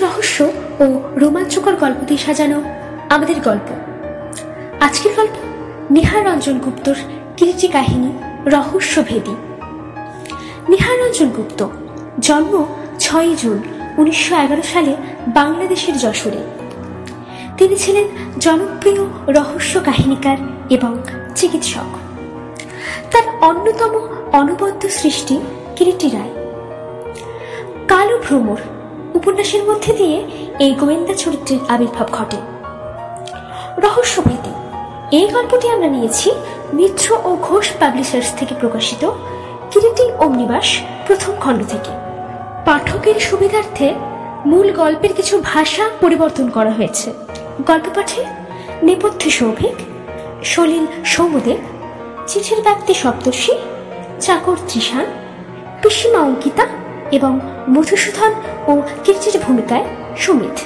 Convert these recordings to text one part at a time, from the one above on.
রহস্য ও রোমাঞ্চকর গল্প দিয়ে সাজানো আমাদের গল্প। আজকের গল্প নিহার রঞ্জন গুপ্তর কিরিটি কাহিনী রহস্যভেদী নিহার রঞ্জন গুপ্ত জন্ম ছয় জুন উনিশশো এগারো সালে বাংলাদেশের যশোরে। তিনি ছিলেন জনপ্রিয় রহস্য কাহিনীকার এবং চিকিৎসক। তার অন্যতম অনবদ্য সৃষ্টি কিরিটি রায়। কালো ভ্রমর উপন্যাসের মধ্যে দিয়ে এই গোয়েন্দা চরিত্রের আবির্ভাব ঘটে। রহস্যভেদী এই গল্পটি আমরা নিয়েছি মিত্র ও ঘোষ পাবলিশার্স থেকে প্রকাশিত কিরিটি অগ্নিবাস প্রথম খণ্ড থেকে। পাঠকের সুবিধার্থে মূল গল্পের কিছু ভাষা পরিবর্তন করা হয়েছে। গল্প পাঠে নেপথ্য সৌভিক, সলিল সৌমদেব, চিঠির ব্যক্তি সপ্তর্ষি, চাকর ত্রিশান পিসিমা অঙ্কিতা এবং মধুসূদন ও কীর্তির ভূমিকায় সুমিত।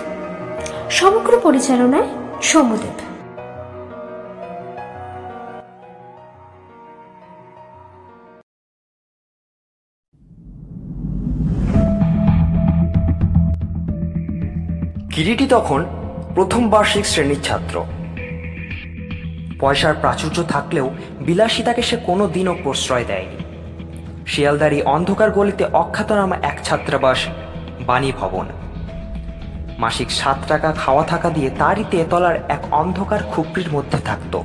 সমগ্র পরিচালনায় সৌমদেব কিরিটি তখন প্রথম বার্ষিক শ্রেণির ছাত্র। পয়সার প্রাচুর্য থাকলেও বিলাসিতাকে সে কোনো দিনও প্রশ্রয় দেয়নি। শিয়ালদারি অন্ধকার গলিতে অখ্যাতনামা এক ছাত্রাবাস, বাণী ভবন। মাসিক সাত টাকা খাওয়া থাকা দিয়ে তারই তেতলার এক অন্ধকার খুপড়ির মধ্যে থাকত।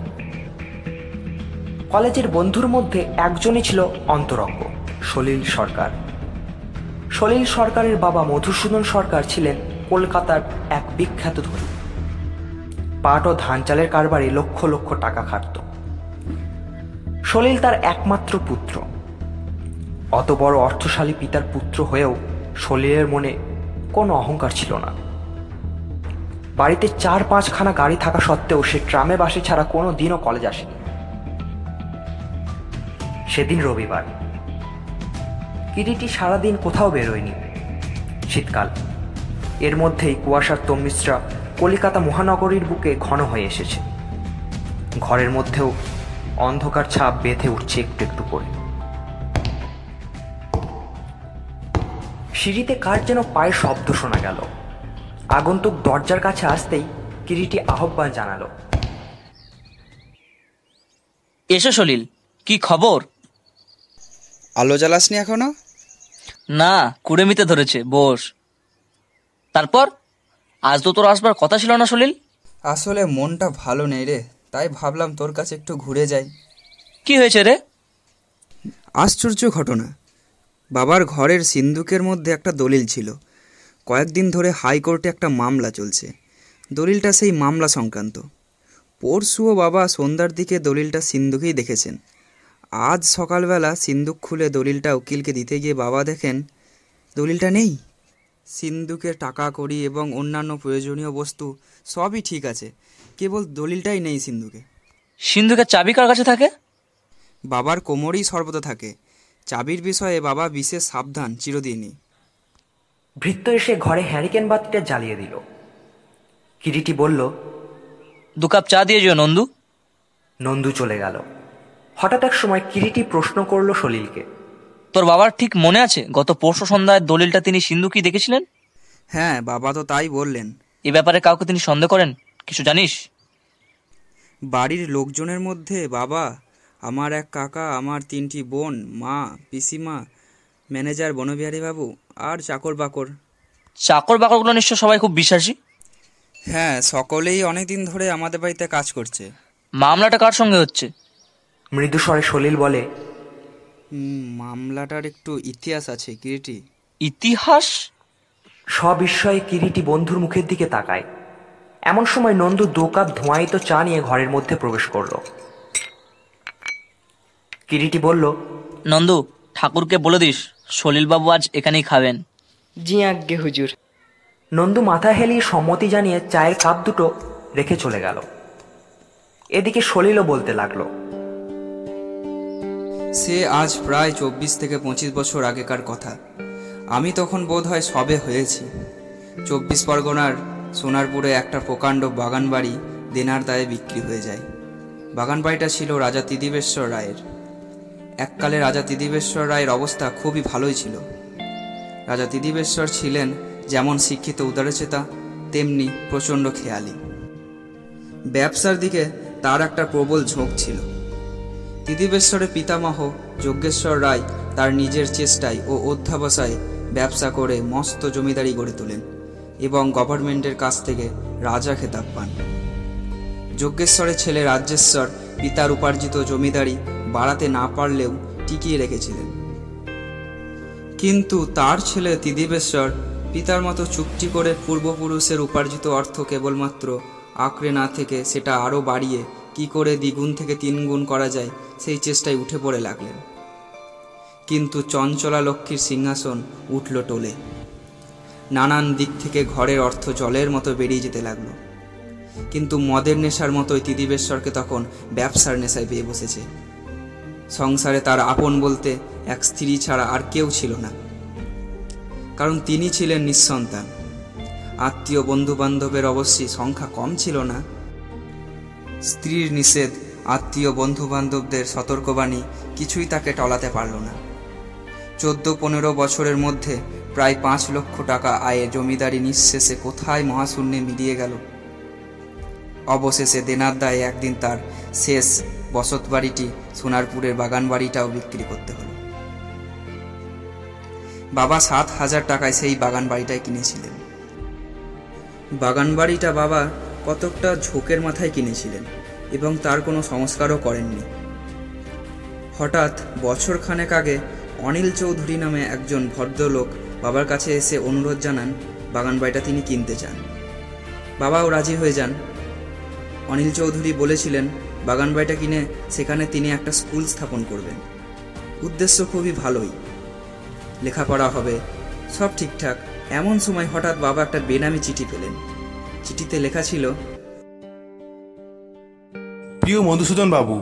কলেজের বন্ধুর মধ্যে একজনই ছিল অন্তরঙ্গ, সলিল সরকার। সলিল সরকারের বাবা মধুসূদন সরকার ছিলেন কলকাতার এক বিখ্যাত ধনী। পাট ও ধান চালের কারবারে লক্ষ লক্ষ টাকা খাটত। সলিল তার একমাত্র পুত্র। অত বড় অর্থশালী পিতার পুত্র হয়েও সলিলের মনে কোনো অহংকার ছিল না। বাড়িতে চার পাঁচখানা গাড়ি থাকা সত্ত্বেও সে ট্রামে বাসে ছাড়া কোনো দিনও কলেজ আসেনি। সেদিন রবিবার। কিরিটি সারাদিন কোথাও বেরোয়নি। শীতকাল। এর মধ্যেই কুয়াশার তম্মিশ্রা কলিকাতা মহানগরীর বুকে ঘন হয়ে এসেছে। ঘরের মধ্যেও অন্ধকার ছাপ বেঁধে উঠছে একটু একটু করে। সিঁড়িতে কার যেন পায়ের শব্দ শোনা গেল। আগন্তুক দরজার কাছে আসতেই কিরিটি আহ্বান জানালো। এসো সলিল কি খবর? আলো জ্বালাসনি এখনও? না কুড়েমিতে ধরেছে বস। তারপর? আজ তো তোর আসবার কথা ছিল না সলিল? আসলে মনটা ভালো নেই রে তাই ভাবলাম তোর কাছে একটু ঘুরে যাই। কি হয়েছে রে? আশ্চর্য ঘটনা। বাবার ঘরের সিন্দুকের মধ্যে একটা দলিল ছিল। কয়েকদিন ধরে হাইকোর্টে একটা মামলা চলছে। দলিলটা সেই মামলা সংক্রান্ত। পরশুও বাবা সন্ধ্যার দিকে দলিলটা সিন্দুকেই দেখেছেন। আজ সকালবেলা সিন্দুক খুলে দলিলটা উকিলকে দিতে গিয়ে বাবা দেখেন দলিলটা নেই। সিন্দুকে টাকা কড়ি এবং অন্যান্য প্রয়োজনীয় বস্তু সবই ঠিক আছে কেবল দলিলটাই নেই সিন্ধুকে। সিন্ধুকের চাবি কার কাছে থাকে? বাবার কোমরেই সর্বদা থাকে। চাবির বিষয়ে বাবা বিশেষ সাবধান চিরদিনই। ভৃত্য এসে ঘরে হ্যারিকেন বাতিটা জ্বালিয়ে দিল। কিরিটি বলল দু কাপ চা দিয়ে যেও নন্দু। নন্দু চলে গেল। হঠাৎ এক সময় কিরিটি প্রশ্ন করল সলিলকে তোর বাবার ঠিক মনে আছে? গত পরশু সন্ধ্যায় দলিলটা তিনি সিন্ধুকেই দেখেছিলেন? হ্যাঁ বাবা তো তাই বললেন। এ ব্যাপারে কাউকে তিনি সন্দেহ করেন? কিছু জানিস? বাড়ির লোকজনের মধ্যে বাবা আমার এক কাকা আমার তিনটি বোন মা পিসিমা ম্যানেজার বনবিহারী বাবু আর চাকর বাকর। চাকর বাকরগুলো নিশ্চয় সবাই খুব বিশ্বাসী? হ্যাঁ সকলেই অনেক দিন ধরে আমাদের বাড়িতে কাজ করছে। মামলাটা কার সঙ্গে হচ্ছে? মৃদুস্বরে সলিল বলে হুম, মামলাটার একটু ইতিহাস আছে কিরিটি? ইতিহাস? সবিস্ময়ে কিরিটি বন্ধুর মুখের দিকে তাকায়। এমন সময় নন্দু দু কাপ ধোঁয়ায়িত চা নিয়ে ঘরের মধ্যে প্রবেশ করল। কিরিটি বলল নন্দু ঠাকুরকে বলে দিস সলিলবাবু আজ এখানেই খাবেন। জি আজ্ঞে হুজুর। নন্দু মাথা হেলিয়ে সম্মতি জানিয়ে চায়ের কাপ দুটো রেখে চলে গেল। এদিকে সলিলও বলতে লাগল সে আজ প্রায় চব্বিশ থেকে পঁচিশ বছর আগেকার কথা। আমি তখন বোধ হয় সবে হয়েছি। চব্বিশ পরগনার সোনারপুরে একটা প্রকাণ্ড বাগান বাড়ি দেনার দায়ে বিক্রি হয়ে যায়। বাগান বাড়িটা ছিল রাজা তিদিবেশ্বর রায়ের। এককালে রাজা তিদিবেশ্বর রায়ের অবস্থা খুবই ভালোই ছিল। রাজা তিদিবেশ্বর ছিলেন যেমন শিক্ষিত উদারচেতা, তেমনি প্রচণ্ড খেয়ালি। ব্যবসার দিকে তার একটা প্রবল ঝোঁক ছিল। তিদিবেশ্বরের পিতামহ যজ্ঞেশ্বর রায় তার নিজের চেষ্টায় ও অধ্যাবসায় ব্যবসা করে মস্ত জমিদারি গড়ে তোলেন এবং গভর্নমেন্টের কাছ থেকে রাজা খেতাব পান। যজ্ঞেশ্বরের ছেলে রাজ্যেশ্বর পিতার উপার্জিত জমিদারি বাড়াতে না পারলেও টিকিয়ে রেখেছিলেন। কিন্তু তার ছেলে তিদিবেশ্বর পিতার মতো চুক্তি করে পূর্বপুরুষের উপার্জিত অর্থ কেবলমাত্র আঁকড়ে না থেকে সেটা আরও বাড়িয়ে কি করে দ্বিগুণ থেকে তিনগুণ করা যায় সেই চেষ্টায় উঠে পড়ে লাগলেন। কিন্তু চঞ্চলা লক্ষ্মীর সিংহাসন উঠল টোলে। নানান দিক থেকে ঘরের অর্থ জলের মতো বেরিয়ে যেতে লাগল। কিন্তু মদের নেশার মতোই তিদিবেশ্বরকে তখন ব্যবসার নেশায় পেয়ে বসেছে। সংসারে তার আপন বলতে এক স্ত্রী ছাড়া আর কেউ ছিল না। কারণ তিনি ছিলেন নিঃসন্তান। আত্মীয় বন্ধু বান্ধবের অবশ্যই সংখ্যা কম ছিল না। স্ত্রীর নিষেধ, আত্মীয় বন্ধু বান্ধবদের সতর্কবাণী কিছুই তাকে টলাতে পারল না। চোদ্দ পনেরো বছরের মধ্যে প্রায় পাঁচ লক্ষ টাকা আয়ে জমিদারি নিঃশেষে কোথায় মহাশূন্যে মিলিয়ে গেল? অবশেষে দেনার দায়ে একদিন তার শেষ বসত বাড়িটি সোনারপুরের বাগান বাড়িটাও বিক্রি করতে হলো। বাবা সাত হাজার টাকায় সেই বাগান বাড়িটাই কিনেছিলেন। বাগান বাড়িটা বাবা কতকটা ঝোঁকের মাথায় কিনেছিলেন এবং তার কোনো সংস্কারও করেননি। হঠাৎ বছর খানেক আগে অনিল চৌধুরী নামে একজন ভদ্রলোক বাবার কাছে এসে অনুরোধ জানান, বাগান বাড়িটা তিনি কিনতে চান। বাবাও রাজি হয়ে যান। অনিল চৌধুরী বলেছিলেন বাগান বাড়িটা কিনে সেখানে তিনি একটা স্কুল স্থাপন করবেন। উদ্দেশ্য খুবই ভালোই। লেখাপড়া হবে, সব ঠিকঠাক। এমন সময় হঠাৎ বাবা একটা বেনামি চিঠি পেলেন। চিঠিতে লেখা ছিল, প্রিয় মধুসূদন বাবু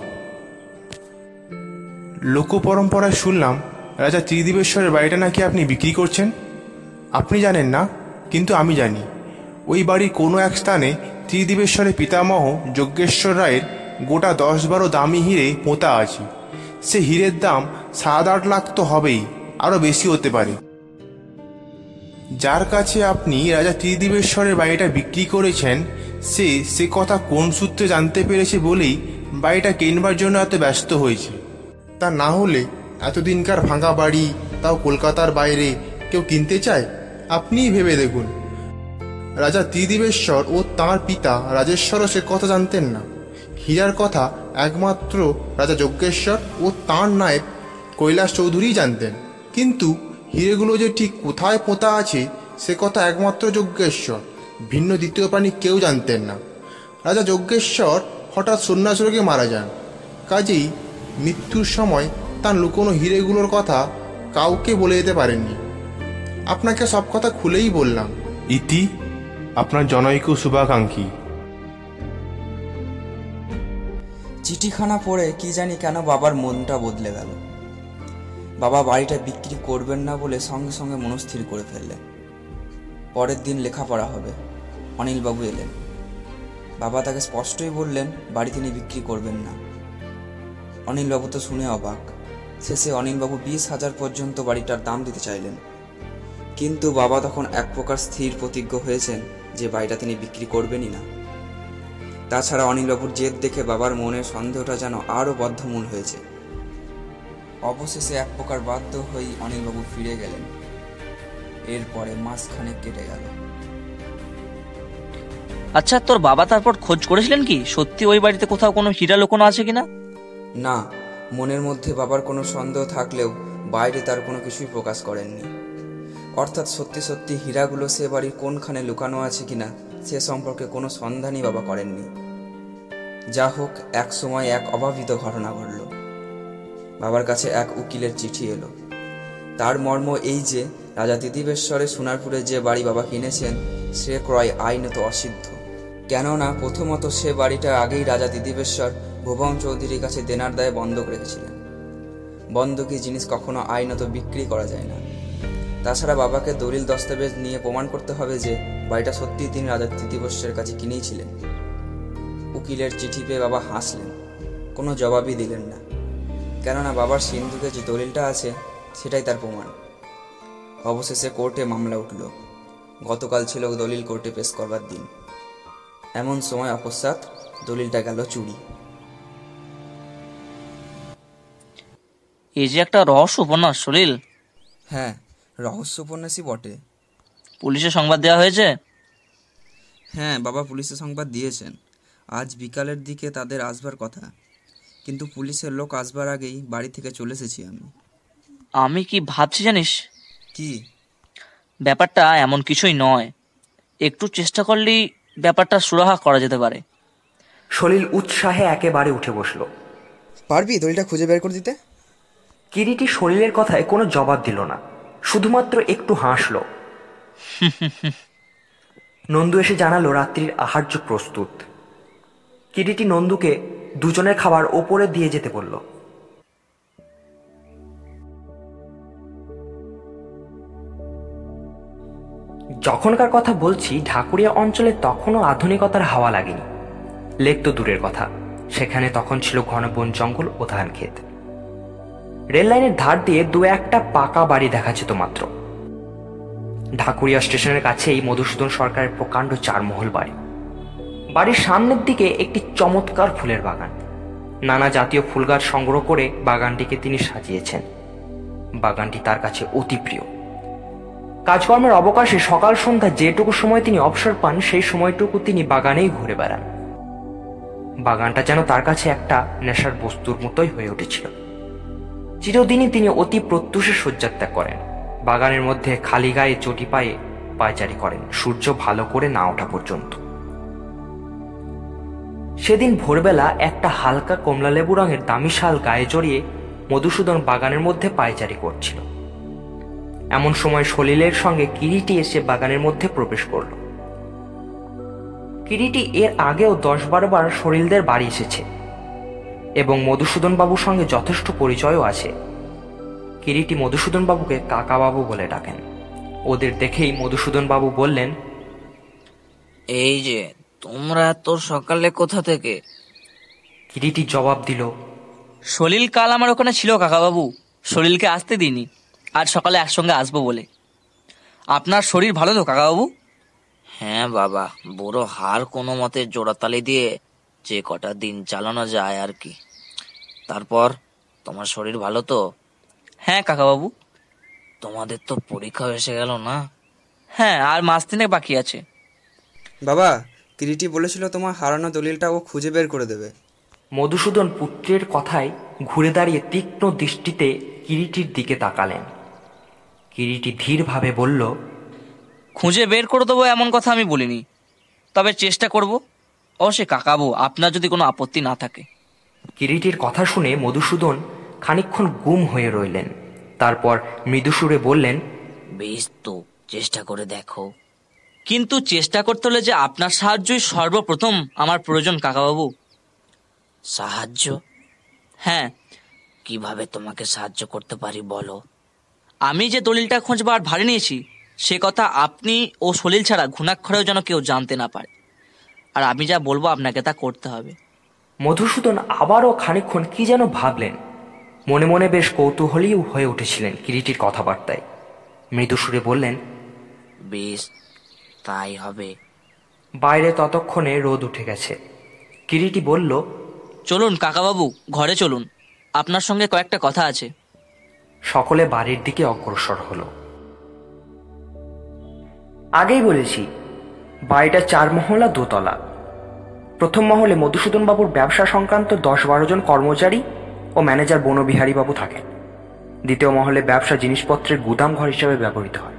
লোক পরম্পরায় শুনলাম রাজা ত্রিদিবেশ্বরের বাড়িটা নাকি আপনি বিক্রি করছেন? আপনি জানেন না, কিন্তু আমি জানি। ওই বাড়ির কোনো এক স্থানে ত্রিদিবেশ্বরের পিতামহ যজ্ঞেশ্বর রায়ের গোটা দশ বারো দামি হিরে পোঁতা আছে। সে হীরের দাম সাত আট লাখ তো হবেই আরও বেশি হতে পারে। যার কাছে আপনি রাজা ত্রিদিবেশ্বরের বাড়িটা বিক্রি করেছেন, সে সে কথা কোন সূত্রে জানতে পেরেছে বলেই বাড়িটা কিনবার জন্য এত ব্যস্ত হয়েছে? তা না হলে এতদিনকার ভাঙা বাড়ি, তাও কলকাতার বাইরে কেউ কিনতে চায়? আপনিই ভেবে দেখুন। রাজা ত্রিদিবেশ্বর ও তাঁর পিতা রাজেশ্বরও সে কথা জানতেন না। হীরার কথা একমাত্র রাজা যজ্ঞেশ্বর ও তাঁর নায়েব কৈলাস চৌধুরীই জানতেন। কিন্তু হিরেগুলো যে ঠিক কোথায় পোঁতা আছে, সে কথা একমাত্র যজ্ঞেশ্বর, ভিন্ন দ্বিতীয় প্রাণী কেউ জানতেন না। রাজা যজ্ঞেশ্বর হঠাৎ সন্ন্যাস রোগে মারা যান। কাজেই মৃত্যুর সময় তার লুকোনো হিরেগুলোর কথা কাউকে বলে যেতে পারেননি। আপনাকে সব কথা খুলেই বললাম। ইতি, আপনার জনৈক শুভাকাঙ্ক্ষী। চিঠিখানা পড়ে কি জানি কেন বাবার মনটা বদলে গেল। বাবা বাড়িটা বিক্রি করবেন না বলে সঙ্গে সঙ্গে মনস্থির করে ফেললেন। পরের দিন লেখাপড়া হবে। অনিলবাবু এলেন। বাবা তাকে স্পষ্টই বললেন, বাড়ি তিনি বিক্রি করবেন না। অনিলবাবু তো শুনে অবাক। শেষে অনিলবাবু বিশ হাজার পর্যন্ত বাড়িটার দাম দিতে চাইলেন। কিন্তু বাবা তখন এক প্রকার স্থির প্রতিজ্ঞ হয়েছেন যে বাড়িটা তিনি বিক্রি করবেনই না। তাছাড়া অনিলবাবুর জেদ দেখে বাবার মনের সন্দেহটা যেন আরও বদ্ধমূল হয়েছে। অবশেষে এক প্রকার বাধ্য হয়েই অনিলবাবু ফিরে গেলেন। এরপরে মাসখানেক কেটে গেল। আচ্ছা তোর বাবা তারপর খোঁজ করেছিলেন কি? সত্যি ওই বাড়িতে কোথাও কোনো হীরা লোকনো আছে কিনা? না মনের মধ্যে বাবার কোনো সন্দেহ থাকলেও বাইরে তার কোনো কিছুই প্রকাশ করেননি। অর্থাৎ সত্যি সত্যি হীরাগুলো সে বাড়ির কোনখানে লুকানো আছে কিনা সে সম্পর্কে কোনো সন্ধানই বাবা করেননি। যা হোক, এক সময় এক অভাবিত ঘটনা ঘটল। বাবার কাছে এক উকিলের চিঠি এলো। তার মর্ম এই যে, রাজা তিতিবেশ্বরে সোনারপুরে যে বাড়ি বাবা কিনেছেন, সে ক্রয় আইনত অসিদ্ধ। কেননা, প্রথমত সে বাড়িটা আগেই রাজা তিতিবেশ্বর ভুবন চৌধুরীর কাছে দেনার দায়ে বন্ধক রেখেছিলেন। বন্ধকি জিনিস কখনো আইনত বিক্রি করা যায় না। তাছাড়া বাবাকে দলিল দস্তাবেজ নিয়ে প্রমাণ করতে হবে যে বাড়িটা সত্যিই তিনি রাজা তৃতীবর্ষের কাছে কিনেইছিলেন উকিলের চিঠি পেয়ে বাবা হাসলেন। কোনো জবাবই দিলেন না। কেননা বাবার সিন্ধুকে যে দলিলটা আছে সেটাই তার প্রমাণ। অবশেষে কোর্টে মামলা উঠল। গতকাল ছিল দলিল কোর্টে পেশ করবার দিন। এমন সময় অকস্মাৎ দলিলটা গেল চুরি। এই যে একটা রহস্য উপন্যাস সলিল হ্যাঁ। রহস্য উপন্যাসই বটে। পুলিশে সংবাদ দেওয়া হয়েছে? হ্যাঁ বাবা পুলিশে সংবাদ দিয়েছেন। আজ বিকালের দিকে তাদের আসবার কথা। কিন্তু পুলিশের লোক আসবার আগেই বাড়ি থেকে চলে এসেছি আমি। আমি কি ভাবছি জানিস? কি? ব্যাপারটা এমন কিছুই নয়। একটু চেষ্টা করলেই ব্যাপারটা সুরাহা করা যেতে পারে। সলিল উৎসাহে একেবারে উঠে বসল। পারবি দলিলটা খুঁজে বের করে দিতে? কিরিটি সলিলের কথায় কোনো জবাব দিল না। শুধুমাত্র একটু হাসলো। নন্দু এসে জানালো রাত্রির আহার্য প্রস্তুত। কিরিটি নন্দুকে দুজনের খাবার ওপরে দিয়ে যেতে বলল। যখনকার কথা বলছি, ঢাকুরিয়া অঞ্চলে তখনও আধুনিকতার হাওয়া লাগেনি। লেক তো দূরের কথা। সেখানে তখন ছিল ঘন বন জঙ্গল ও ধান ক্ষেত রেল লাইনের ধার দিয়ে দু একটা পাকা বাড়ি দেখা যেত মাত্র। ঢাকুরিয়া স্টেশনের কাছেই মধুসূদন সরকারের প্রকাণ্ড চারমহল বাড়ি। বাড়ির সামনের দিকে একটি চমৎকার ফুলের বাগান। নানা জাতীয় ফুল গাছ সংগ্রহ করে বাগানটিকে তিনি সাজিয়েছেন। বাগানটি তার কাছে অতি প্রিয়। কাজকর্মের অবকাশে সকাল সন্ধ্যা যেটুকু সময় তিনি অবসর পান, সেই সময়টুকু তিনি বাগানেই ঘুরে বেড়ান। বাগানটা যেন তার কাছে একটা নেশার বস্তুর মতোই হয়ে উঠেছিল। চিরদিনই তিনি অতি প্রত্যুষে শয্যাত্যাগ করেন। বাগানের মধ্যে খালি গায়ে চটি পায়ে পায়চারি করেন, সূর্য ভালো করে না ওঠা পর্যন্ত। সেদিন ভোরবেলা একটা হালকা কমলা লেবু রঙের দামি শাল গায়ে জড়িয়ে মধুসূদন বাগানের মধ্যে পায়চারি করছিল। এমন সময় সলিলের সঙ্গে কিরিটি এসে বাগানের মধ্যে প্রবেশ করল। কিরিটি এর আগেও দশ বারো বার সলিলদের বাড়ি এসেছে। এবং মধুসূদন বাবুর সঙ্গে যথেষ্ট পরিচয়ও আছে। কিরিটি মধুসূদন বাবুকে কাকাবাবু বলে ডাকেন। ওদের দেখেই মধুসূদন বাবু বললেন এই যে তোমরা তো সকালে কোথা থেকে? কিরিটি জবাব দিল সলিল কাল আমার ওখানে ছিল কাকাবাবু। সলিলকে আসতে দিইনি। আজ সকালে একসঙ্গে আসব বলে। আপনার শরীর ভালো তো কাকাবাবু? হ্যাঁ বাবা বড় হার কোনো মতে জোড়াতালি দিয়ে যে কটা দিন চালানো যায় আর কি। তারপর তোমার শরীর ভালো তো? হ্যাঁ কাকাবাবু। তোমাদের তো পরীক্ষা এসে গেল না? হ্যাঁ আর মাস তিনেক বাকি আছে। বাবা কিরিটি বলেছিল তোমার হারানো দলিলটা ও খুঁজে বের করে দেবে। মধুসূদন পুত্রের কথায় ঘুরে দাঁড়িয়ে তীক্ষ্ণ দৃষ্টিতে কিরিটির দিকে তাকালেন। কিরিটি ধীরভাবে বলল খুঁজে বের করে দেবো এমন কথা আমি বলিনি। তবে চেষ্টা করব। অবশ্যই কাকাবু আপনার যদি কোনো আপত্তি না থাকে। কিরিটির কথা শুনে মধুসূদন খানিকক্ষণ গুম হয়ে রইলেন। তারপর মৃদুসুরে বললেন বেশ তো চেষ্টা করে দেখো। কিন্তু চেষ্টা করতে হলে যে আপনার সাহায্যই সর্বপ্রথম আমার প্রয়োজন কাকাবাবু। সাহায্য? হ্যাঁ কীভাবে তোমাকে সাহায্য করতে পারি বলো। আমি যে দলিলটা খোঁজবার ভারে নিয়েছি সে কথা আপনি ও সলিল ছাড়া ঘুণাক্ষরেও যেন কেউ জানতে না পারে। আর আমি যা বলব আপনাকে তা করতে হবে। মধুসূদন আবারও খানিকক্ষণ কি যেন ভাবলেন। মনে মনে বেশ কৌতূহলী হয়ে উঠেছিলেন কিরিটির কথাবার্তায়। মৃদুসুরে বললেন বেশ তাই হবে। বাইরে ততক্ষণে রোদ উঠে গেছে। কিরিটি বলল চলুন কাকাবাবু ঘরে চলুন। আপনার সঙ্গে কয়েকটা কথা আছে। সকলে বাড়ির দিকে অগ্রসর হলো। আগেই বলেছি বাড়িটা চার মহলা দোতলা। প্রথম মহলে মধুসূদন বাবুর ব্যবসা সংক্রান্ত দশ বারো জন কর্মচারী ও ম্যানেজার বনবিহারী বাবু থাকেন। দ্বিতীয় মহলে ব্যবসা জিনিসপত্রের গুদাম ঘর হিসেবে ব্যবহৃত হয়।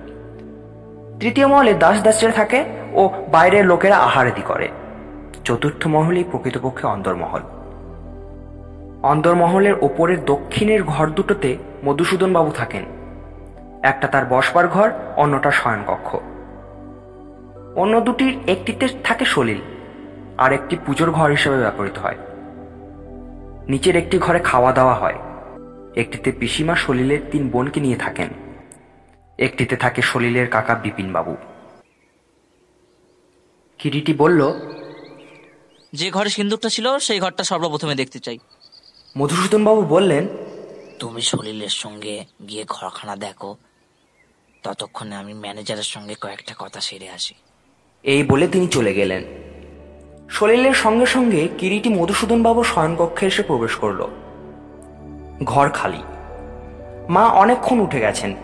তৃতীয় মহলে দাস দাসরা থাকে ও বাইরের লোকেরা আহারাদি করে। চতুর্থ মহলেই প্রকৃতপক্ষে অন্দরমহল। অন্দরমহলের ওপরের দক্ষিণের ঘর দুটোতে মধুসূদন বাবু থাকেন। একটা তার বসবার ঘর, অন্যটা শয়নকক্ষ। অন্য দুটির একটিতে থাকে সলিল। আর একটি পুজোর ঘর হিসেবে ব্যবহৃত হয়। নিচের একটি ঘরে খাওয়া দাওয়া হয়। একটিতে পিসিমা সলিলের তিন বোনকে নিয়ে থাকেন। একটিতে থাকে সলিলের কাকা বিপিন বাবু কিরিটি বলল যে ঘরে সিন্দুকটা ছিল সেই ঘরটা সর্বপ্রথমে দেখতে চাই। মধুসূদন বাবু বললেন তুমি সলিলের সঙ্গে গিয়ে ঘরখানা দেখো। ততক্ষণে আমি ম্যানেজারের সঙ্গে কয়েকটা কথা সেরে আসি। এই বলে তিনি চলে গেলেন। সলিলের সঙ্গে সঙ্গে কিরিটি মধুসূদন বাবু শয়নকক্ষে এসে প্রবেশ করল। ঘর খালি। মা অনেকক্ষণ উঠে গেছেন।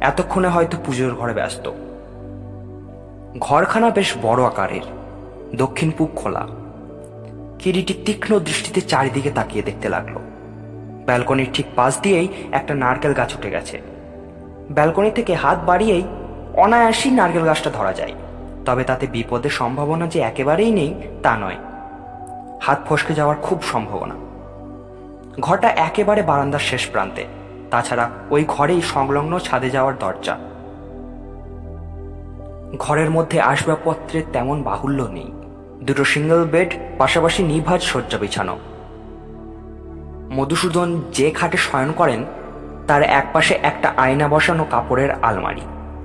এতক্ষণে হয়তো পুজোর ঘরে ব্যস্ত। ঘরখানা বেশ বড় আকারের। দক্ষিণ পূব খোলা। কিরিটি তীক্ষ্ণ দৃষ্টিতে চারিদিকে তাকিয়ে দেখতে লাগল। ব্যালকনির ঠিক পাশ দিয়েই একটা নারকেল গাছ উঠে গেছে। ব্যালকনি থেকে হাত বাড়িয়েই অনায়াসই নারকেল গাছটা ধরা যায়। তবে তাতে বিপদের সম্ভাবনা যে একেবারেই নেই, তা নয়। হাত ফসকে যাওয়ার খুব সম্ভাবনা। ঘরটা একেবারে বারান্দার শেষ প্রান্তে। তাছাড়া ওই ঘরেই সংলগ্ন ছাদে যাওয়ার দরজা। ঘরের মধ্যে আসবাবপত্রের তেমন বাহুল্য নেই। দুটো সিঙ্গেল বেড, পাশাপাশি নিভাজ শয্যা বিছানো। মধুসূদন যে খাটে শয়ন করেন, তার একপাশে একটা আয়না বসানো কাপড়ের আলমারি।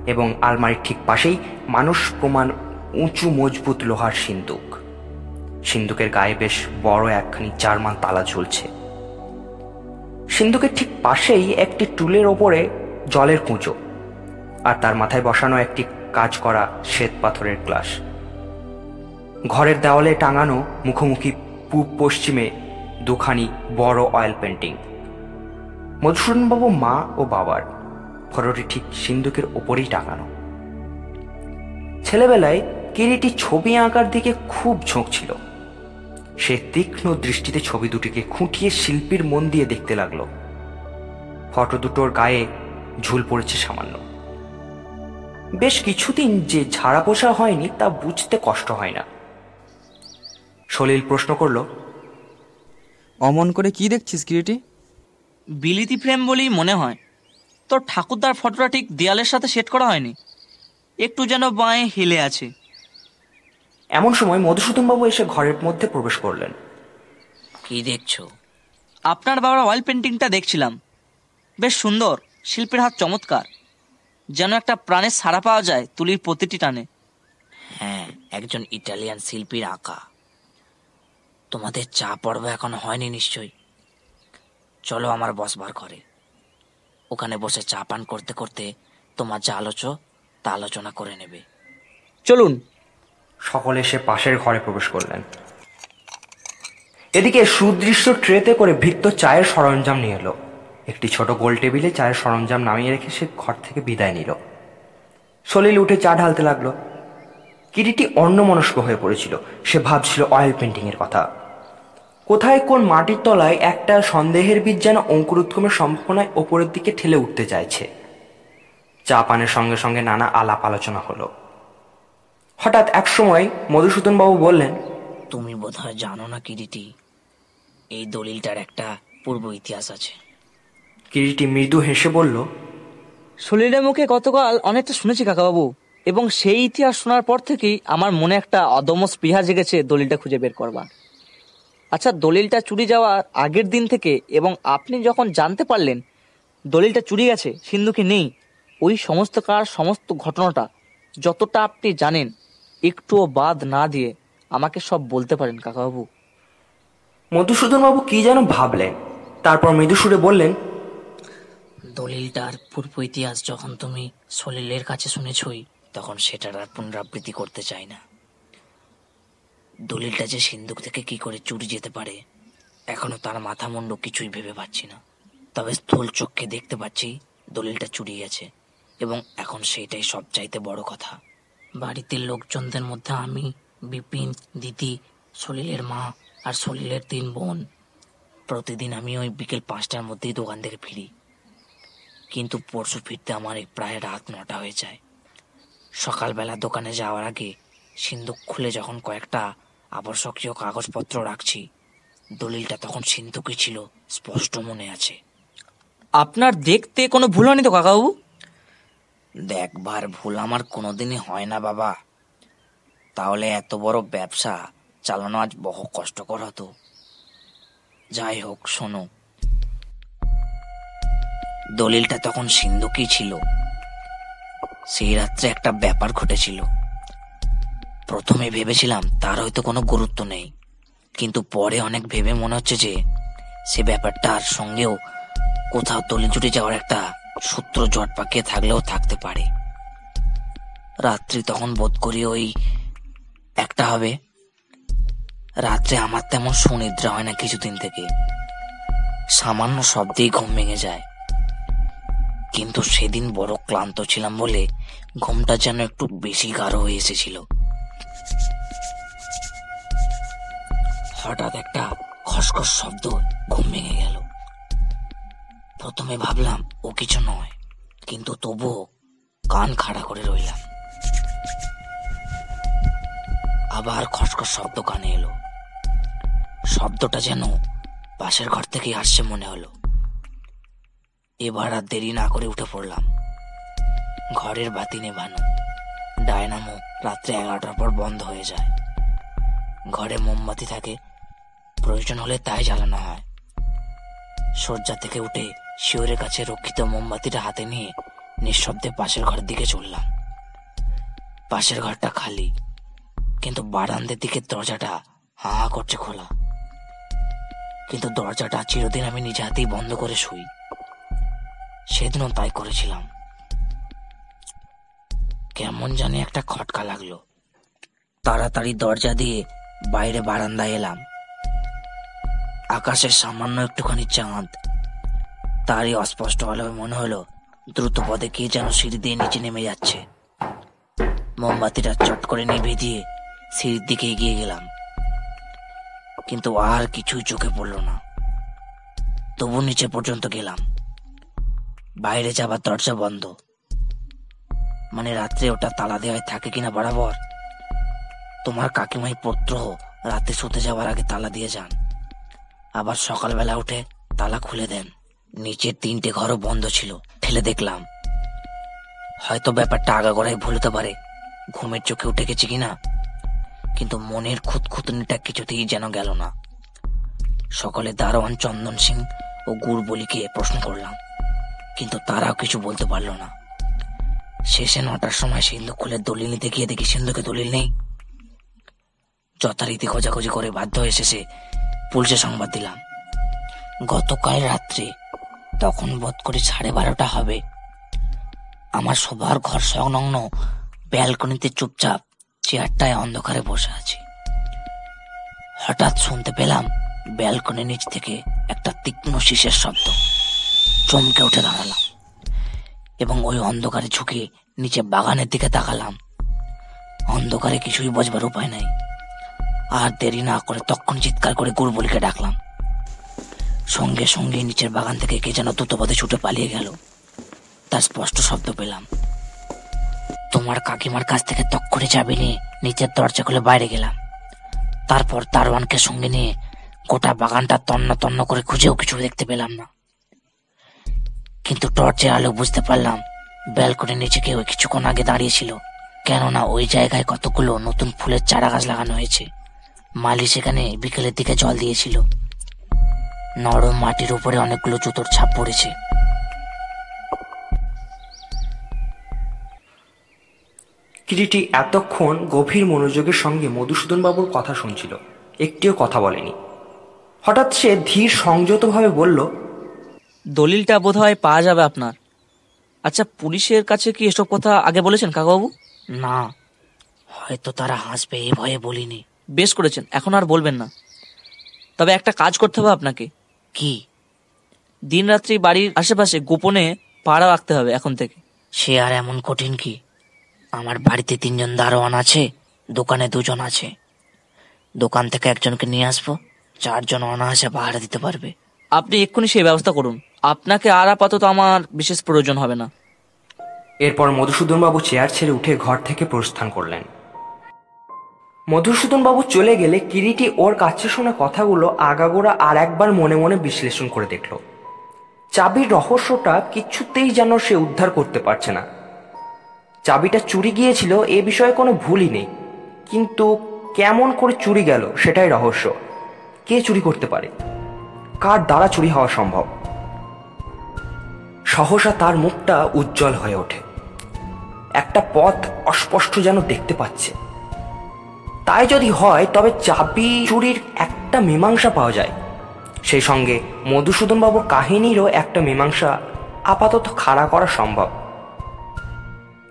এবং আলমারির ঠিক পাশেই মানুষ প্রমাণ উঁচু মজবুত লোহার সিন্দুক। সিন্দুকের গায়ে বেশ বড় একখানি জার্মান তালা ঝুলছে। সিন্দুকের ঠিক পাশেই একটি টুলের ওপরে জলের কুঁচো আর তার মাথায় বসানো একটি কাজ করা শ্বেত পাথরের গ্লাস। ঘরের দেওয়ালে টাঙানো মুখোমুখি পূব পশ্চিমে দুখানি বড় অয়েল পেন্টিং। মধুসূদনবাবু মা ও বাবার। ফটোটি ঠিক সিন্ধুকের ওপরেই টাঙানো। ছেলেবেলায় কিরিটি ছবি আঁকার দিকে খুব ঝোঁক ছিল। সে তীক্ষ্ণ দৃষ্টিতে ছবি দুটিকে খুঁটিয়ে শিল্পীর মন দিয়ে দেখতে লাগল। ফটো দুটোর গায়ে ঝুল পড়েছে সামান্য। বেশ কিছুদিন যে ঝাড়া পোষা হয়নি তা বুঝতে কষ্ট হয় না। সলিল প্রশ্ন করল অমন করে কি দেখছিস কিরিটি? বিলিতি ফ্রেম বলেই মনে হয়। তোর ঠাকুরদার ফটোটা ঠিক দেয়ালের সাথে সেট করা হয়নি। একটু যেন বাঁয়ে হেলে আছে। এমন সময় মধুসূদনবাবু এসে ঘরের মধ্যে প্রবেশ করলেন। কি দেখছ? আপনার বাবার অয়েল পেন্টিংটা দেখছিলাম। বেশ সুন্দর শিল্পের হাত চমৎকার। যেন একটা প্রাণের সাড়া পাওয়া যায় তুলির প্রতিটি টানে। হ্যাঁ একজন ইটালিয়ান শিল্পীর আঁকা। তোমাদের চা পর্ব এখনও হয়নি নিশ্চয়ই। চলো আমার বসবার ঘরে ওখানে বসে চা পান করতে করতে তোমার যা আলোচ তা আলোচনা করে নেবে। চলুন। সকলে সে পাশের ঘরে প্রবেশ করলেন। এদিকে সুদৃশ্য ট্রেতে করে ভৃত্য চায়ের সরঞ্জাম নিয়ে এলো। একটি ছোট গোল টেবিলে চায়ের সরঞ্জাম নামিয়ে রেখে সে ঘর থেকে বিদায় নিল। সলিল উঠে চা ঢালতে লাগল। কিরিটি অন্যমনস্ক হয়ে পড়েছিল। সে ভাবছিল অয়েল পেন্টিং এর কথা। কোথায় কোন মাটির তলায় একটা সন্দেহের বীজ যেন অঙ্কুরোদ্গমের সম্ভাবনায় ওপরের দিকে ঠেলে উঠতে চাইছে। চা পানের সঙ্গে সঙ্গে নানা আলাপ আলোচনা হলো। হঠাৎ একসময় মধুসূদন বাবু বললেন তুমি বোধহয় জানো না কিরিটি? এই দলিলটার একটা পূর্ব ইতিহাস আছে। কিরিটি মৃদু হেসে বলল সলিলের মুখে গতকাল অনেকটা শুনেছি কাকাবাবু এবং সেই ইতিহাস শোনার পর থেকেই আমার মনে একটা অদম্য স্পৃহা জেগেছে দলিলটা খুঁজে বের করবার। আচ্ছা দলিলটা চুরি যাওয়ার আগের দিন থেকে এবং আপনি যখন জানতে পারলেন দলিলটা চুরি গেছে সিন্ধুকে নেই ওই সমস্ত কার সমস্ত ঘটনাটা যতটা আপনি জানেন একটুও বাদ না দিয়ে আমাকে সব বলতে পারেন কাকাবাবু। মধুসূদন বাবু কি যেন ভাবলেন তারপর মৃদুসুরে বললেন দলিলটার পূর্ব ইতিহাস যখন তুমি সলিলের কাছে শুনেছই তখন সেটার আর পুনরাবৃত্তি করতে চাই না। দলিলটা যে সিন্ধুক থেকে কি করে চুরি যেতে পারে, এখনও তার মাথা মুন্ডু কিছুই ভেবে পাচ্ছি না। তবে স্থূল চোখকে দেখতে পাচ্ছি দলিলটা চুরি গেছে এবং এখন সেইটাই সবচাইতে বড় কথা। বাড়িতে লোকজনদের মধ্যে আমি, বিপিন, দিদি, সলিলের মা আর সলিলের তিন বোন। প্রতিদিন আমি ওই বিকেল পাঁচটার মধ্যেই দোকান থেকে ফিরি। কিন্তু পরশু ফিরতে আমার প্রায় রাত নটা হয়ে যায়। সকালবেলা দোকানে যাওয়ার আগে সিন্ধুক খুলে যখন কয়েকটা আবশ্যকীয় কাগজপত্র রাখছি। দলিলটা তখন সিন্ধুকই ছিল স্পষ্ট মনে আছে। আপনার দেখতে কোনো ভুল হয়নি তো কাকাবাবু? দেখবার ভুল আমার কোনোদিনই হয় না বাবা। তাহলে এত বড় ব্যবসা চালানো আজ বহু কষ্টকর হতো। যাই হোক শোনো। দলিলটা তখন সিন্ধুকই ছিল। সেই রাত্রে একটা ব্যাপার ঘটেছিল। প্রথমে ভেবেছিলাম তার হয়তো কোনো গুরুত্ব নেই, কিন্তু পরে অনেক ভেবে মনে হচ্ছে যে সে ব্যাপারটার সঙ্গেও কোথাও দলিল জুটে যাওয়ার একটা সূত্র জট পাকিয়ে থাকলেও থাকতে পারে। রাত্রি তখন বোধ করি ওই একটা হবে। রাত্রে আমার তেমন সুনিদ্রা হয় না কিছুদিন থেকে। সামান্য শব্দেই ঘুম ভেঙে যায়। কিন্তু সেদিন বড় ক্লান্ত ছিলাম বলে ঘুমটা যেন একটু বেশি গাঢ় হয়ে এসেছিল। হঠাৎ একটা খসখস শব্দ ঘুম ভেঙে গেল। প্রথমে ভাবলাম, ও কিছু নয়। কিন্তু তবুও কান খাড়া করে রইলাম। আবার খসখস শব্দ কানে এলো। শব্দটা যেন পাশের ঘর থেকে আসছে মনে হলো। এবার আর দেরি না করে উঠে পড়লাম। ঘরের বাতি নেভানো, ডায়নামো রাত্রে এগারোটার পর বন্ধ হয়ে যায়। ঘরে মোমবাতি থাকে প্রয়োজন হলে তাই জ্বালানো হয়। শয্যা থেকে উঠে শিওরের কাছে রক্ষিত মোমবাতিটা হাতে নিয়ে নিঃশব্দে পাশের ঘরের দিকে চললাম। পাশের ঘরটা খালি, কিন্তু বারান্দের দিকে দরজাটা হা হা করছে খোলা। কিন্তু দরজাটা চিরদিন আমি নিজে হাতেই বন্ধ করে শুই। সেদিনও তাই করেছিলাম। কেমন জানি একটা খটকা লাগল। তাড়াতাড়ি দরজা দিয়ে বাইরে বারান্দায় এলাম। আকাশের সামান্য একটুখানি চাঁদ। তারই অস্পষ্ট আলোয় মনে হলো, দ্রুত পদে কে যেন সিঁড়ি দিয়ে নিচে নেমে যাচ্ছে। মোমবাতিটা চট করে নিভে দিয়ে সিঁড়ির দিকে এগিয়ে গেলাম। কিন্তু আর কিছুই চোখে পড়ল না। তবু নিচে পর্যন্ত গেলাম। বাইরে যাবার দরজা বন্ধ। মানে রাত্রে ওটা তালা দেওয়ায় থাকে কিনা বরাবর? তোমার কাকিমাই পুত্র রাতে শুতে যাওয়ার আগে তালা দিয়ে যান। আবার সকালবেলা উঠে তালা খুলে দেন। নিচের তিনটে ঘরও বন্ধ ছিল। ঠেলে দেখলাম। হয়তো ব্যাপারটা আগাগোড়ায় ভুল হতে পারে। ঘুমের চোখে উঠে গেছে কিনা? কিন্তু মনের খুঁতখুতনিটা কিছুতেই যেন গেল না। সকলে দারোয়ান, চন্দন সিং ও গুড়বলিকে প্রশ্ন করলাম। কিন্তু তারাও কিছু বলতে পারল না। শেষে নটার সময় সিন্ধু খুলে দলিল নিতে গিয়ে দেখি সিন্ধুকে দলিল নেই। যথারীতি খোঁজাখুঁজি করে বাধ্য হয়ে শেষে পুলিশে সংবাদ দিলাম। গতকাল রাত্রে তখন বোধ করি সাড়ে বারোটা হবে। আমার সবার ঘর সংলগ্ন ব্যালকনিতে চুপচাপ চেয়ারটায় অন্ধকারে বসে আছি। হঠাৎ শুনতে পেলাম ব্যালকনির নিচ থেকে একটা তীক্ষ্ণ শীষের শব্দ। চমকে উঠে দাঁড়ালাম এবং ওই অন্ধকারে ঝুঁকে নিচে বাগানের দিকে তাকালাম। অন্ধকারে কিছুই বোঝবার উপায় নাই। আর দেরি না করে তখন চিৎকার করে গুড়বলিকে ডাকলাম। সঙ্গে সঙ্গে নিচের বাগান থেকে কে যেন দ্রুতপদে ছুটে পালিয়ে গেল। তার স্পষ্ট শব্দ পেলাম। তোমার কাকিমার কাছ থেকে তক্ষণে চাবি নিয়ে নিচের দরজা খুলে বাইরে গেলাম। তারপর দারোয়ানকে সঙ্গে নিয়ে গোটা বাগানটা তন্ন তন্ন করে খুঁজেও কিছু দেখতে পেলাম না। কিন্তু টর্চের আলো বুঝতে পারলাম, ব্যালকনির নিচে কেউ কিছুক্ষণ আগে দাঁড়িয়েছিল কেননা ওই জায়গায় কতগুলো নতুন ফুলের চারা গাছ লাগানো হয়েছে। মালি সেখানে বিকেলের দিকে জল দিয়েছিল। নরম মাটির উপরে অনেকগুলো জুতোর ছাপ পড়েছে। কিরিটি এতক্ষণ গভীর মনোযোগের সঙ্গে মধুসূদন বাবুর কথা শুনছিল। একটিও কথা বলেনি। হঠাৎ সে ধীর সংযতভাবে বলল দলিলটা বোধহয় পাওয়া যাবে আপনার। আচ্ছা পুলিশের কাছে কি এসব কথা আগে বলেছেন কাকাবাবু? না হয়তো তারা হাসবে এ ভয়ে বলিনি। বেশ করেছেন এখন আর বলবেন না। তবে একটা কাজ করতে হবে আপনাকে। কি? দিনরাত্রি বাড়ির আশেপাশে গোপনে পাড়া রাখতে হবে এখন থেকে। সে আর এমন কঠিন কি? আমার বাড়িতে তিনজন দারোয়ান আছে দোকানে দুজন আছে। দোকান থেকে একজনকে নিয়ে আসব চারজন অনায়াসে পাহারা দিতে পারবে। আপনি এক্ষুনি সেই ব্যবস্থা করুন। আপনাকে আর আপাতত আমার বিশেষ প্রয়োজন হবে না। এরপর মধুসূদনবাবু চেয়ার ছেড়ে উঠে ঘর থেকে প্রস্থান করলেন। মধুসূদন বাবু চলে গেলে কিরিটি ওর কাছে শোনা কথাগুলো আগাগোড়া আর একবার মনে মনে বিশ্লেষণ করে দেখল। চাবির রহস্যটা কিছুতেই যেন সে উদ্ধার করতে পারছে না। চাবিটা চুরি গিয়েছিল, এ বিষয়ে কোনো ভুলই নেই। কিন্তু কেমন করে চুরি গেল সেটাই রহস্য। কে চুরি করতে পারে? কার দ্বারা চুরি হওয়া সম্ভব? সহসা তার মুখটা উজ্জ্বল হয়ে ওঠে। একটা পথ অস্পষ্ট যেন দেখতে পাচ্ছে। তাই যদি হয়, তবে চাবি, চুরির একটা মীমাংসা পাওয়া যায়। সেই সঙ্গে মধুসূদন বাবুর কাহিনীরও একটা মীমাংসা আপাতত খাড়া করা সম্ভব।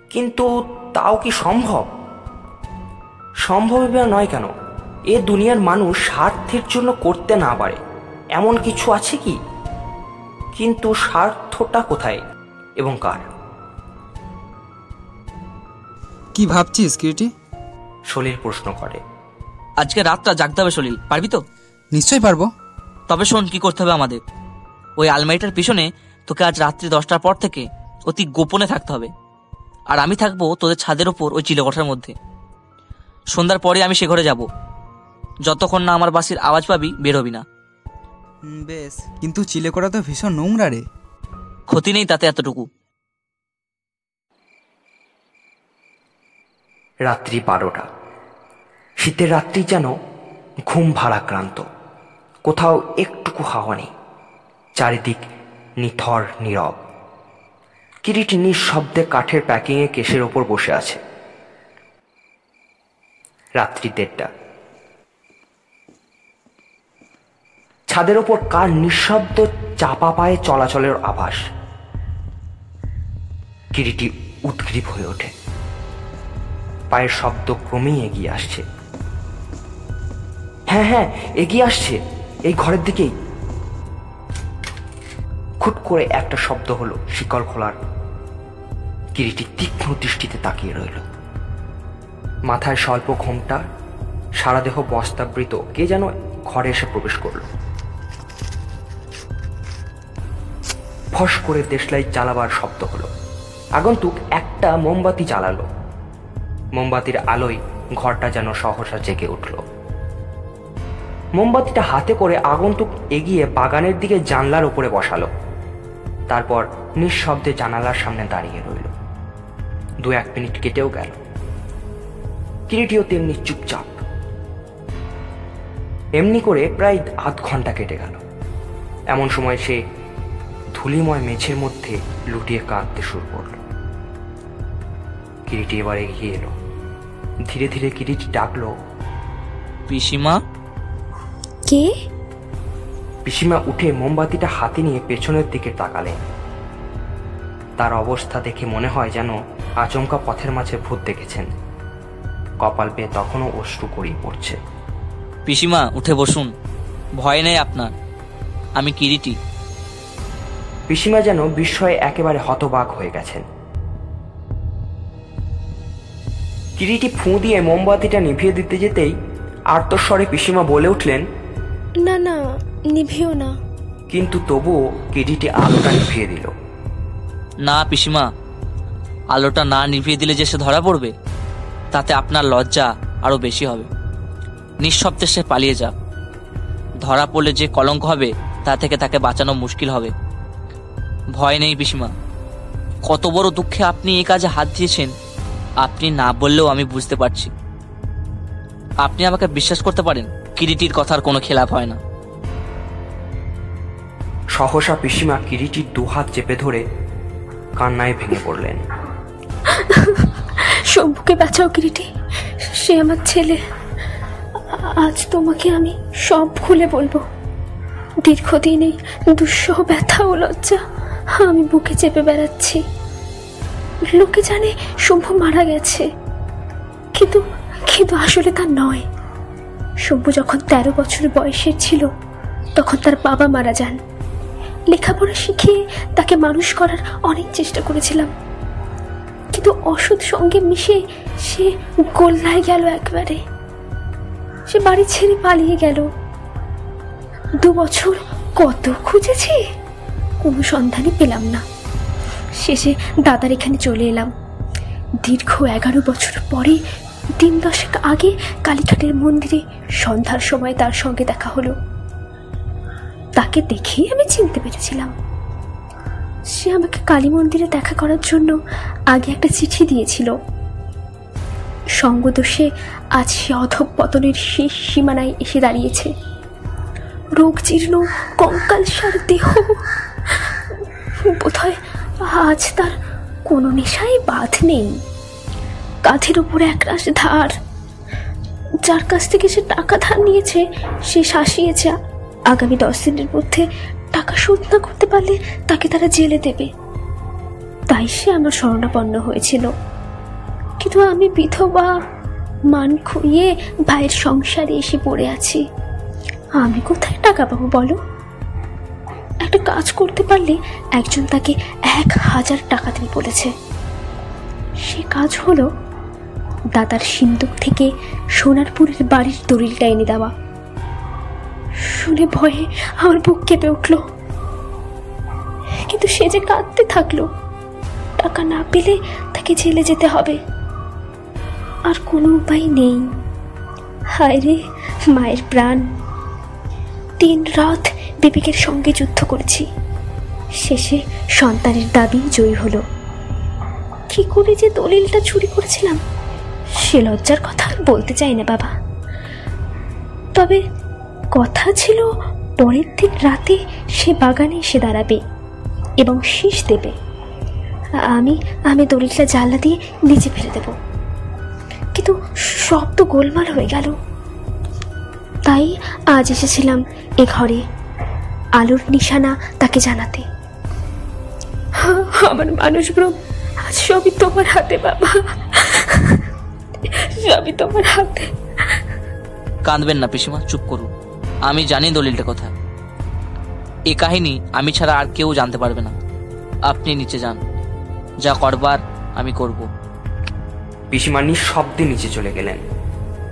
কিন্তু তাও কি সম্ভব? সম্ভব নয় কেন? এ দুনিয়ার মানুষ স্বার্থের জন্য করতে না পারে। এমন কিছু আছে কি? কিন্তু স্বার্থটা কোথায় এবং কার? কি ভাবছিস কিরিটি? সলিল প্রশ্ন করে। আজকে রাতটা জাগতে হবে সলিল পারবি তো? নিশ্চয়ই পারব। তবে শোন কি করতে হবে আমাদের। ওই আলমারিটার পিছনে তোকে আজ রাত্রি দশটার পর থেকে অতি গোপনে থাকতে হবে। আর আমি থাকব তোদের ছাদের ওপর ওই চিলেকোঠার মধ্যে। সন্ধ্যার পরে আমি সে ঘরে যাব। যতক্ষণ না আমার বাসির আওয়াজ পাবি বেরোবি না। বেশ কিন্তু চিলে করা তো ভীষণ নোংরা রে। ক্ষতি নেই তাতে এতটুকু। রাত্রি বারোটা। শীতের রাত্রি যেন ঘুম ভারাক্রান্ত। কোথাও একটুকু হাওয়া নেই। চারিদিক নিথর, নীরব। কিরিট নিঃশব্দে কাঠের প্যাকিংয়ে কেশের ওপর বসে আছে। রাত্রি দেড়টা। ছাদের ওপর কার নিঃশব্দ চাপা পায়ে চলাচলের আভাস। কিরিটি উদ্গ্রীব হয়ে ওঠে। পায়ের শব্দ ক্রমেই এগিয়ে আসছে। হ্যাঁ হ্যাঁ এগিয়ে আসছে। এই ঘরের দিকেই। খুট করে একটা শব্দ হলো শিকল খোলার। কিরিটি তীক্ষ্ণ দৃষ্টিতে তাকিয়ে রইল। মাথায় স্বল্প ঘোমটা, সারা দেহ বস্তাবৃত, কে যেন ঘরে এসে প্রবেশ করল। ফস করে দেশলাই জ্বালাবার শব্দ হলো। আগন্তুক একটা মোমবাতি জ্বালালো। মোমবাতির আলোয় ঘরটা যেন সহসা জেগে উঠল। মোমবাতিটা হাতে করে আগন্তুক এগিয়ে বাগানের দিকে জানলার উপরে বসালো। তারপর নিঃশব্দে জানালার সামনে দাঁড়িয়ে রইল। দু এক মিনিট কেটেও গেল। কিরিটিও তেমনি চুপচাপ। এমনি করে প্রায় আধ ঘণ্টা কেটে গেল। এমন সময় সে ধুলিময় মেঝের মধ্যে লুটিয়ে কাঁদতে শুরু করল। কিরিটি এবার এগিয়ে এলো। ধীরে ধীরে কিরিটি ডাকলো পিসিমা? কে? পিসিমা উঠে মোমবাতিটা হাতে নিয়ে পেছনের দিকে তাকালেন তার অবস্থা দেখে মনে হয় যেন আচমকা পথের মাঝে ভূত দেখেছেন। কপাল পেয়ে তখনও অশ্রু করিয়ে পড়ছে। পিসিমা উঠে বসুন। ভয় নেই আপনার। আমি কিরিটি পিসিমা যেন বিস্ময়ে একেবারে হতবাক হয়ে গেছেন। কিরিটি ফুঁ দিয়ে মোমবাতিটা নিভিয়ে দিতে যেতেই আর্তস্বরে পিসিমা বলে উঠলেন না না নিভিও না। কিন্তু তবুও কিরিটি আলোটা নিভিয়ে দিল। না পিসিমা আলোটা না নিভিয়ে দিলে যে সে ধরা পড়বে তাতে আপনার লজ্জা আরও বেশি হবে। নিঃশব্দে সে পালিয়ে যাক। ধরা পড়লে যে কলঙ্ক হবে তা থেকে তাকে বাঁচানো মুশকিল হবে। ভয় নেই পিসিমা কত বড় দুঃখে আপনি এই কাজে হাত দিয়েছেন। আপনি না বললেও আমি বুঝতে পারছি। আপনি আমাকে বিশ্বাস করতে পারেন কিরিটির কথার কোনো খেলাপ হয় না। সহসা পিসিমা কিরিটির দুহাত চেপে ধরে কান্নায় ভেঙে পড়লেন। শম্ভুকে বাঁচাও কিরিটি। সে আমার ছেলে। আজ তোমাকে আমি সব খুলে বলব। দীর্ঘদিন এই দুঃসহ ব্যথা ও লজ্জা আমি বুকে চেপে বেড়াচ্ছি। লোকে জানে শম্ভু মারা গেছে। কিন্তু কিন্তু আসলে তা নয়। শম্ভু যখন তেরো বছর বয়সের ছিল, তখন তার বাবা মারা যান। লেখাপড়া শিখিয়ে তাকে মানুষ করার অনেক চেষ্টা করেছিলাম। কিন্তু অসৎ সঙ্গে মিশে সে গোল্লায় গেল একবারে। সে বাড়ি ছেড়ে পালিয়ে গেল। দু বছর কত খুঁজেছি? কোনো সন্ধানই পেলাম না। শেষে দাদার এখানে চলে এলাম। দীর্ঘ এগারো বছর পরে, দিন দশেক আগে কালীঘাটের মন্দিরে সন্ধ্যার সময় তার সঙ্গে দেখা হলো। তাকে দেখেই আমি চিনতে পেরেছিলাম। সে আমাকে কালী মন্দিরে দেখা করার জন্য আগে একটা চিঠি দিয়েছিল। সঙ্গদোষে আজ সে অধক পতনের শেষ সীমানায় এসে দাঁড়িয়েছে। রোগ জীর্ণ কঙ্কাল সার দেহ। বোধহয় আজ তার কোনো নেশায় বাধ নেই। কাঁধের উপরে একরাশ ধার। যার কাছ থেকে সে টাকা ধার নিয়েছে, সে শাসিয়েছে। আগামী দশ দিনের মধ্যে টাকা শোধ না করতে পারলে তাকে তারা জেলে দেবে। তাই সে আমার শরণাপন্ন হয়েছিল। কিন্তু আমি বিধবা, মান খুইয়ে ভাইয়ের সংসারে এসে পড়ে আছি। আমি কোথায় টাকা পাবো বলো? একটা কাজ করতে পারলে একজন তাকে এক হাজার টাকা দেবে বলেছে। সে কাজ হলো দাদার সিন্দুক থেকে সোনারপুরের বাড়ির দলিলটা এনে দেওয়া। শুনে ভয়ে আমার বুক কেঁপে উঠল। কিন্তু সে যে কাঁদতে থাকল, টাকা না পেলে তাকে জেলে যেতে হবে। আর কোনো উপায় নেই। হায় রে, মায়ের প্রাণ। দিন রাত বিবেকের সঙ্গে যুদ্ধ করেছি। শেষে সন্তানের দাবি জয়ী হলো। কি করে যে দলিলটা চুরি করেছিলাম, সে লজ্জার কথা বলতে চাই না বাবা। তবে কথা ছিল, পরের দিন রাতে সে বাগানে এসে দাঁড়াবে এবং শীষ দেবে। আমি আমি দলিলটা জানলা দিয়ে নিচে ফেলে দেব। কিন্তু সব তো গোলমাল হয়ে গেল। তাই আজ এসেছিলাম এ ঘরে। আলোর নিশানা তাকে জানাতে। আমার মানুষ ব্রম আজ সবই তোমার হাতে বাবা। সবই তোমার হাতে। কাঁদবেন না পিসিমা চুপ করুন। আমি জানি দলিলটা কোথায় এ কাহিনী আমি ছাড়া আর কেউ জানতে পারবে না। আপনি নিচে যান। যা করবার আমি করব। পিসিমা নিঃশব্দে নিচে চলে গেলেন।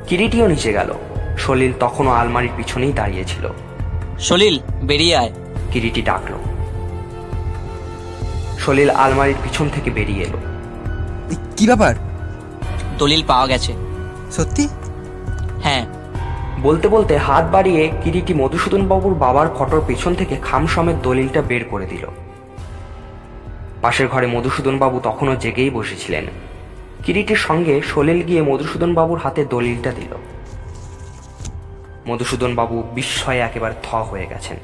কিরিটিও নিচে গেল। সলিল তখনও আলমারির পিছনেই দাঁড়িয়েছিল। সলিল বেরিয়ে আয়। কিরিটি ডাকলো। সলিল আলমারির পিছন থেকে বেরিয়ে এলো। কি ব্যাপার? দলিল পাওয়া গেছে। সত্যি? হ্যাঁ। বলতে বলতে হাত বাড়িয়ে কিরিটি মধুসূদন বাবুর বাবার ফটোর পেছন থেকে খাম সমেত দলিলটা বের করে দিল। পাশের ঘরে মধুসূদন বাবু তখনও জেগেই বসেছিলেন। কিরিটির সঙ্গে সলিল গিয়ে মধুসূদন বাবুর হাতে দলিলটা দিল। মধুসূদন বাবু বিস্ময়ে একেবারে থ হয়ে গেছেন।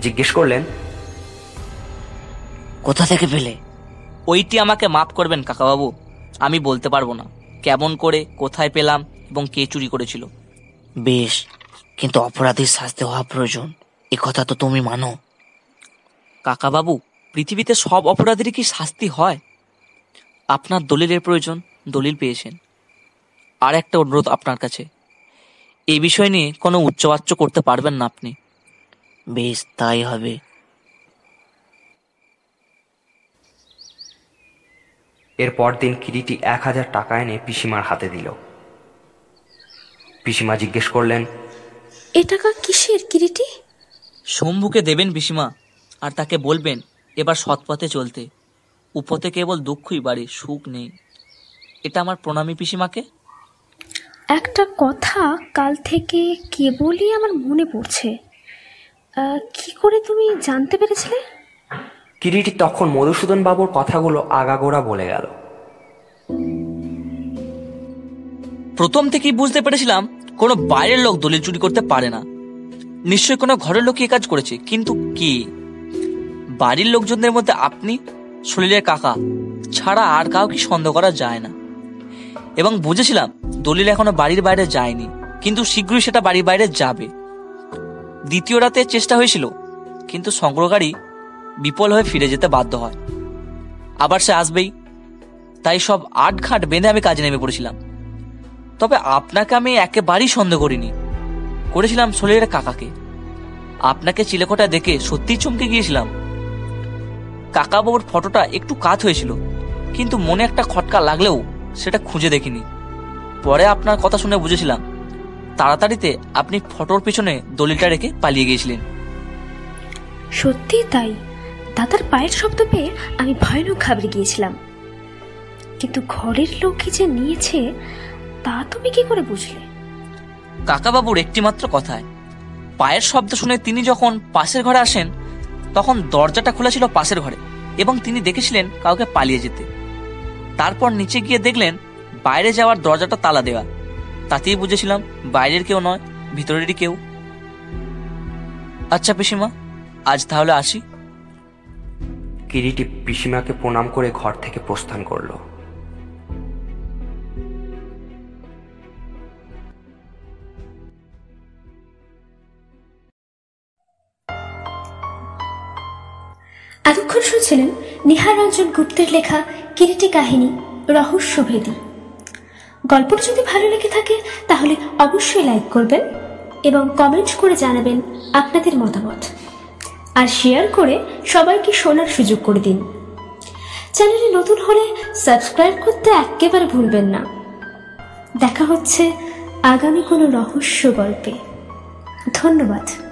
জিজ্ঞেস করলেন কোথা থেকে পেলে? ওইটি আমাকে মাফ করবেন কাকাবাবু আমি বলতে পারব না। কেমন করে কোথায় পেলাম এবং কে চুরি করেছিল। বেশ কিন্তু অপরাধীর শাস্তি হওয়া প্রয়োজন। এ কথা তো তুমি মানো। কাকাবাবু পৃথিবীতে সব অপরাধীরই কি শাস্তি হয়? আপনার দলিলের প্রয়োজন দলিল পেয়েছেন। আর একটা অনুরোধ আপনার কাছে। এই বিষয় নিয়ে কোনো উচ্চবাচ্য করতে পারবেন না আপনি। বেশ তাই হবে। এর দিন কিরিটি এক হাজার টাকা এনে পিসিমার হাতে দিল। পিসিমা জিজ্ঞেস করলেন এ টাকা কিসের কিরিটি? শম্ভুকে দেবেন পিসিমা আর তাকে বলবেন এবার সৎপথে চলতে। উপথে কেবল দুঃখই বাড়ি সুখ নেই। এটা আমার প্রণামী পিসিমাকে? একটা কথা কাল থেকে কেবলই আমার মনে পড়ছে। কি করে তুমি জানতে পেরেছিলে? কিরিটি তখন মধুসূদন বাবুর কথাগুলো আগাগোড়া বলে গেল। প্রথম থেকেই বুঝতে পেরেছিলাম কোনো বাইরের লোক দলিল চুরি করতে পারে না। নিশ্চয়ই কোনো ঘরের লোকই এ কাজ করেছে কিন্তু কি? বাড়ির লোকজনদের মধ্যে আপনি সলিলের কাকা ছাড়া আর কাউকে সন্দেহ করা যায় না। এবং বুঝেছিলাম দলিল এখনও বাড়ির বাইরে যায়নি, কিন্তু শীঘ্রই সেটা বাড়ির বাইরে যাবে। দ্বিতীয় রাতে চেষ্টা হয়েছিল, কিন্তু সংগ্রহকারী বিপল হয়ে ফিরে যেতে বাধ্য হয়। আবার সে আসবেই। তাই সব আট ঘাট বেঁধে আমি কাজে নেমে পড়েছিলাম। তবে আপনাকে আমি একেবারেই সন্দেহ করিনি। করেছিলাম সলিলের কাকাকে। আপনাকে চিলেকোটা দেখে সত্যিই চমকে গিয়েছিলাম। কাকা বাবুর ফটোটা একটু কাত হয়েছিল, কিন্তু মনে একটা খটকা লাগলেও সেটা খুঁজে দেখিনি। পরে আপনার কথা শুনে বুঝেছিলাম তাড়াতাড়িতে আপনি ফটোর পিছনে দলিলটা রেখে পালিয়ে গিয়েছিলেন। সত্যি তাই? দাদার পায়ের শব্দ পেয়ে আমি ভয়ানক ঘাবড়ে গিয়েছিলাম। কিন্তু ঘরের লোকই যে নিয়েছে তা তুমি কি করে বুঝলে? কাকাবাবুর একটিমাত্র কথায় পায়ের শব্দ শুনে তিনি যখন পাশের ঘরে আসেন তখন দরজাটা খোলা ছিল পাশের ঘরে এবং তিনি দেখেছিলেন কাউকে পালিয়ে যেতে। তারপর নিচে গিয়ে দেখলেন বাইরে যাওয়ার দরজাটা তালা দেওয়া। তাতেই বুঝেছিলাম বাইরের কেউ নয় ভিতরেরই কেউ। আচ্ছা পিসিমা আজ তাহলে আসি। কিরিটি পিসিমাকে প্রণাম করে ঘর থেকে প্রস্থান করল। এতক্ষণ শুনছিলেন নিহার রঞ্জন গুপ্তের লেখা কিরিটি কাহিনী, রহস্যভেদী। গল্পটি যদি ভালো লেগে থাকে, তাহলে অবশ্যই লাইক করবেন এবং কমেন্ট করে জানাবেন আপনাদের মতামত। আর শেয়ার করে সবাইকে শোনার সুযোগ করে দিন। চ্যানেলে নতুন হলে সাবস্ক্রাইব করতে একেবারে ভুলবেন না। দেখা হচ্ছে আগামী কোনো রহস্য গল্পে। ধন্যবাদ।